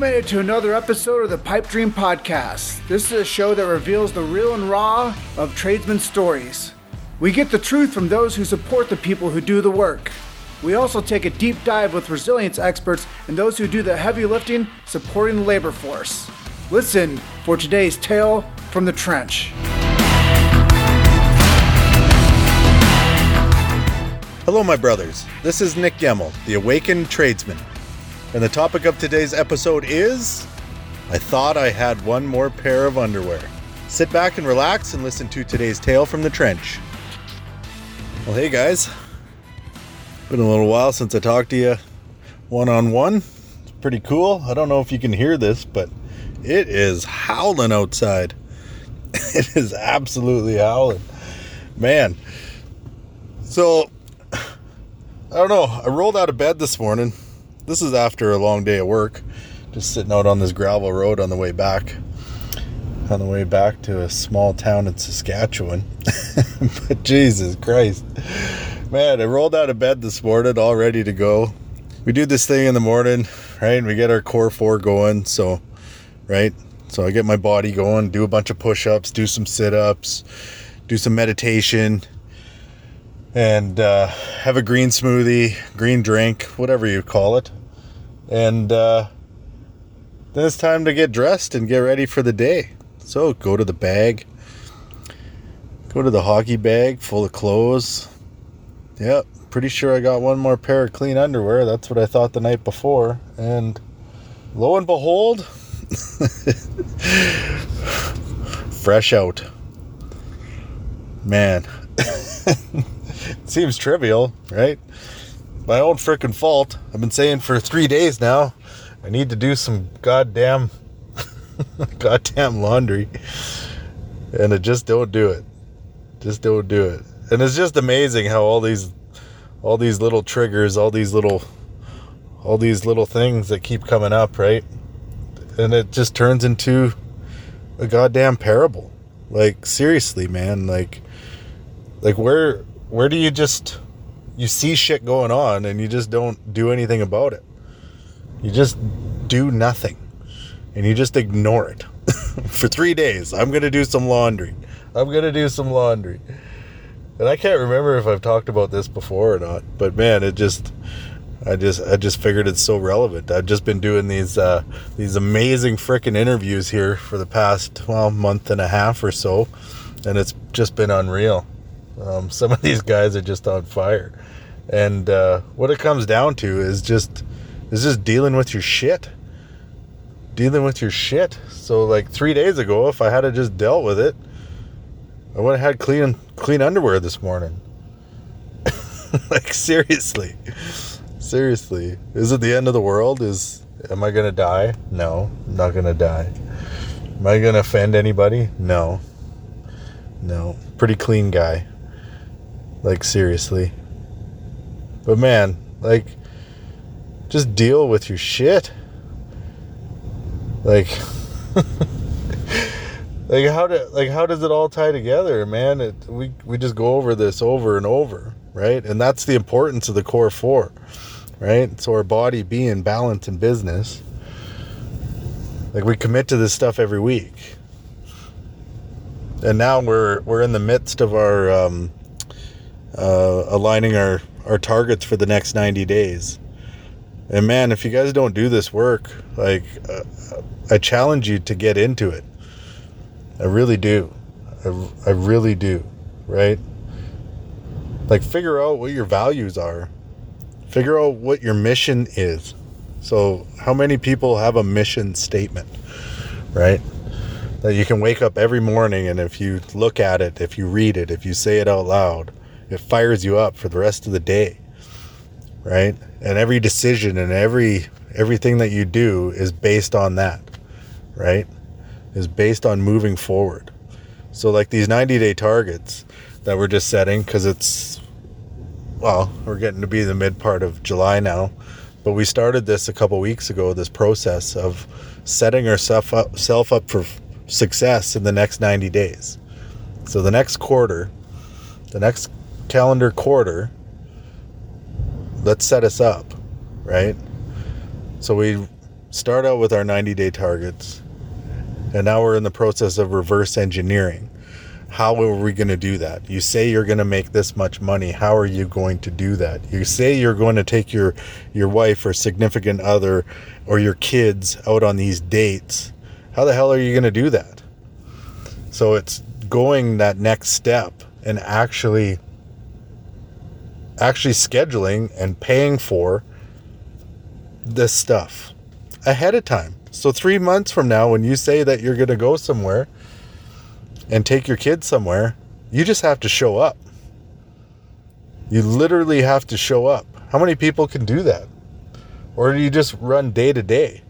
made it to another episode of the Pipe Dream Podcast. This is a show that reveals the real and raw of tradesmen stories. We get the truth from those who support the people who do the work. We also take a deep dive with resilience experts and those who do the heavy lifting supporting the labor force. Listen for today's tale from the trench. Hello, my brothers. This is Nick Gemmel, the Awakened Tradesman. And the topic of today's episode is I thought I had one more pair of underwear. Sit back and relax and listen to today's tale from the trench. Well, hey guys. Been a little while since I talked to you one on one. It's pretty cool. I don't know if you can hear this, but it is howling outside. It is absolutely howling. Man. So, I don't know. I rolled out of bed this morning. This is after a long day of work, just sitting out on this gravel road on the way back. On the way back to a small town in Saskatchewan. but Jesus Christ. Man, I rolled out of bed this morning all ready to go. We do this thing in the morning, right? We get our core four going. So, right? So I get my body going, do a bunch of push ups, do some sit ups, do some meditation and uh, have a green smoothie, green drink, whatever you call it. And uh, then it's time to get dressed and get ready for the day. So go to the bag, go to the hockey bag full of clothes. Yep, pretty sure I got one more pair of clean underwear. That's what I thought the night before. And lo and behold, fresh out. Man. Seems trivial, right? My own freaking fault. I've been saying for three days now, I need to do some goddamn, goddamn laundry, and I just don't do it. Just don't do it. And it's just amazing how all these, all these little triggers, all these little, all these little things that keep coming up, right? And it just turns into a goddamn parable. Like seriously, man. Like, like where where do you just you see shit going on and you just don't do anything about it. You just do nothing and you just ignore it for three days. I'm gonna do some laundry. I'm gonna do some laundry. And i can't remember if i've talked about this before or not but man it just i just i just figured it's so relevant. I've just been doing these uh these amazing freaking interviews here for the past well month and a half or so and it's just been unreal. Um, some of these guys are just on fire, and uh, what it comes down to is just is just dealing with your shit, dealing with your shit. So like three days ago, if I had just dealt with it, I would have had clean clean underwear this morning. like seriously, seriously, is it the end of the world? Is am I gonna die? No, I'm not gonna die. Am I gonna offend anybody? No. No. Pretty clean guy. Like, seriously. But man, like, just deal with your shit. Like, like how do like how does it all tie together, man? It, we we just go over this over and over, right? And that's the importance of the core four, right? So our body being balance in business. Like we commit to this stuff every week, and now we're we're in the midst of our um, uh, aligning our, our targets for the next 90 days. And man, if you guys don't do this work, like, uh, I challenge you to get into it. I really do. I, I really do, right? Like, figure out what your values are, figure out what your mission is. So, how many people have a mission statement, right? That you can wake up every morning and if you look at it, if you read it, if you say it out loud, it fires you up for the rest of the day right? And every decision and every everything that you do is based on that right? Is based on moving forward. So like these 90 day targets that we're just setting because it's well we're getting to be the mid part of july now but we started this a couple weeks ago this process of setting ourselves up, self up for success in the next 90 days. So the next quarter the next calendar quarter, let's set us up, right? So we start out with our 90 day targets. And now we're in the process of reverse engineering. How are we going to do that? You say you're going to make this much money. How are you going to do that? You say you're going to take your your wife or significant other or your kids out on these dates. How the hell are you going to do that? So it's going that next step and actually actually scheduling and paying for this stuff ahead of time. So 3 months from now when you say that you're going to go somewhere and take your kids somewhere, you just have to show up. You literally have to show up. How many people can do that? Or do you just run day to day?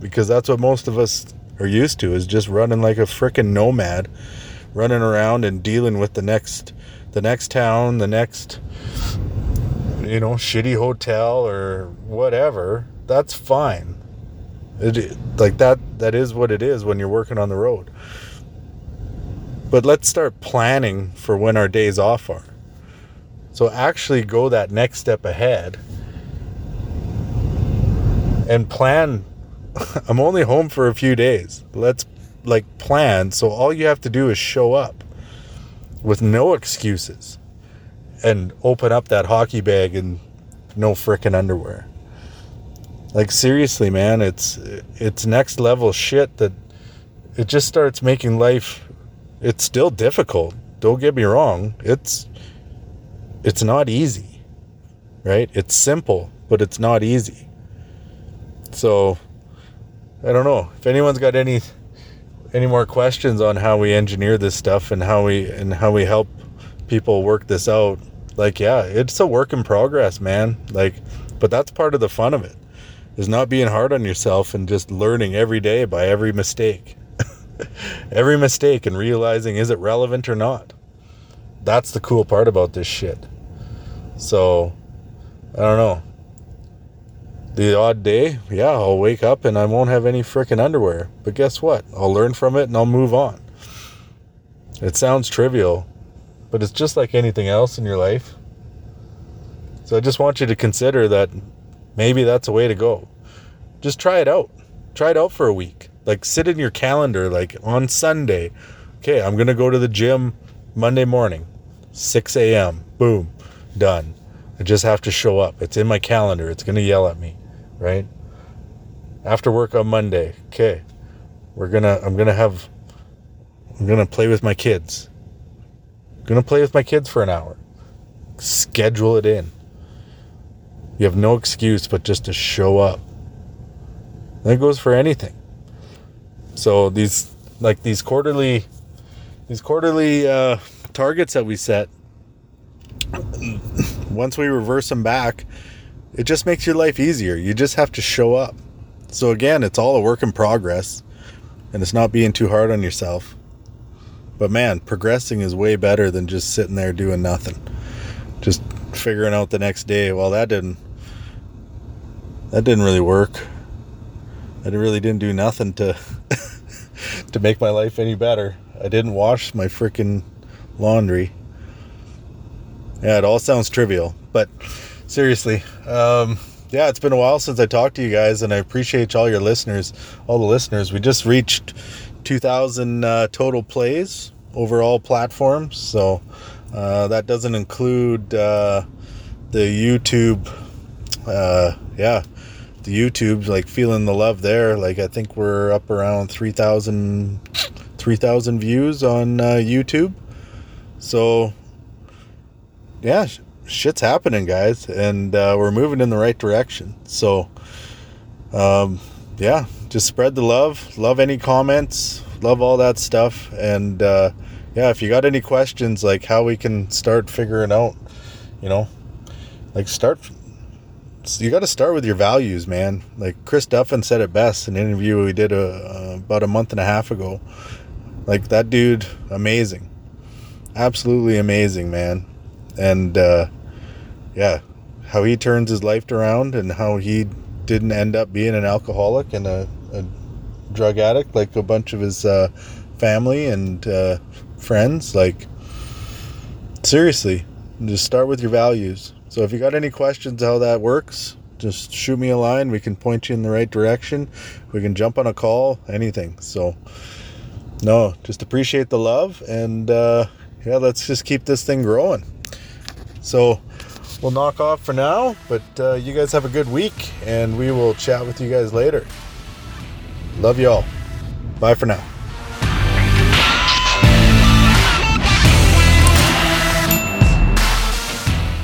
Because that's what most of us are used to is just running like a freaking nomad, running around and dealing with the next the next town, the next you know, shitty hotel or whatever. That's fine. It like that that is what it is when you're working on the road. But let's start planning for when our days off are. So actually go that next step ahead and plan. I'm only home for a few days. Let's like plan. So all you have to do is show up with no excuses and open up that hockey bag and no frickin' underwear. Like seriously, man, it's it's next level shit that it just starts making life it's still difficult. Don't get me wrong. It's it's not easy. Right? It's simple, but it's not easy. So I don't know. If anyone's got any any more questions on how we engineer this stuff and how we and how we help people work this out, like yeah, it's a work in progress, man. Like but that's part of the fun of it. Is not being hard on yourself and just learning every day by every mistake. every mistake and realizing is it relevant or not. That's the cool part about this shit. So, I don't know. The odd day, yeah, I'll wake up and I won't have any freaking underwear. But guess what? I'll learn from it and I'll move on. It sounds trivial, but it's just like anything else in your life. So I just want you to consider that maybe that's a way to go. Just try it out. Try it out for a week. Like sit in your calendar like on Sunday. Okay, I'm gonna go to the gym Monday morning, 6 a.m. Boom, done. I just have to show up. It's in my calendar. It's gonna yell at me, right? After work on Monday, okay, we're gonna. I'm gonna have. I'm gonna play with my kids. Gonna play with my kids for an hour. Schedule it in. You have no excuse but just to show up. That goes for anything. So these like these quarterly these quarterly uh, targets that we set once we reverse them back it just makes your life easier you just have to show up so again it's all a work in progress and it's not being too hard on yourself but man progressing is way better than just sitting there doing nothing just figuring out the next day well that didn't that didn't really work i really didn't do nothing to to make my life any better. I didn't wash my freaking laundry. Yeah, it all sounds trivial, but seriously, um, yeah, it's been a while since I talked to you guys, and I appreciate all your listeners, all the listeners. We just reached 2,000 uh, total plays over all platforms, so uh, that doesn't include uh, the YouTube. Uh, yeah, the YouTube, like feeling the love there. Like I think we're up around 3,000 3,000 views on uh, YouTube. So yeah, shit's happening, guys, and uh, we're moving in the right direction. So um, yeah, just spread the love. Love any comments. Love all that stuff. And uh, yeah, if you got any questions, like how we can start figuring out, you know, like start you got to start with your values, man. Like Chris Duffin said it best in an interview we did a, uh, about a month and a half ago. Like that dude, amazing, absolutely amazing, man. And uh, yeah, how he turns his life around and how he didn't end up being an alcoholic and a, a drug addict like a bunch of his uh, family and uh, friends. Like seriously, just start with your values so if you got any questions how that works, just shoot me a line. We can point you in the right direction. We can jump on a call, anything. So, no, just appreciate the love. And uh, yeah, let's just keep this thing growing. So, we'll knock off for now. But uh, you guys have a good week. And we will chat with you guys later. Love y'all. Bye for now.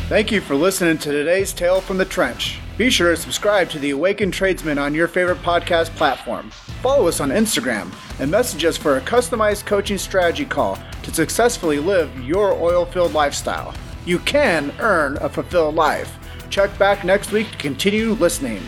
Thank you for listening to today's Tale from the Trench. Be sure to subscribe to the Awakened Tradesman on your favorite podcast platform. Follow us on Instagram and message us for a customized coaching strategy call to successfully live your oilfield lifestyle. You can earn a fulfilled life. Check back next week to continue listening.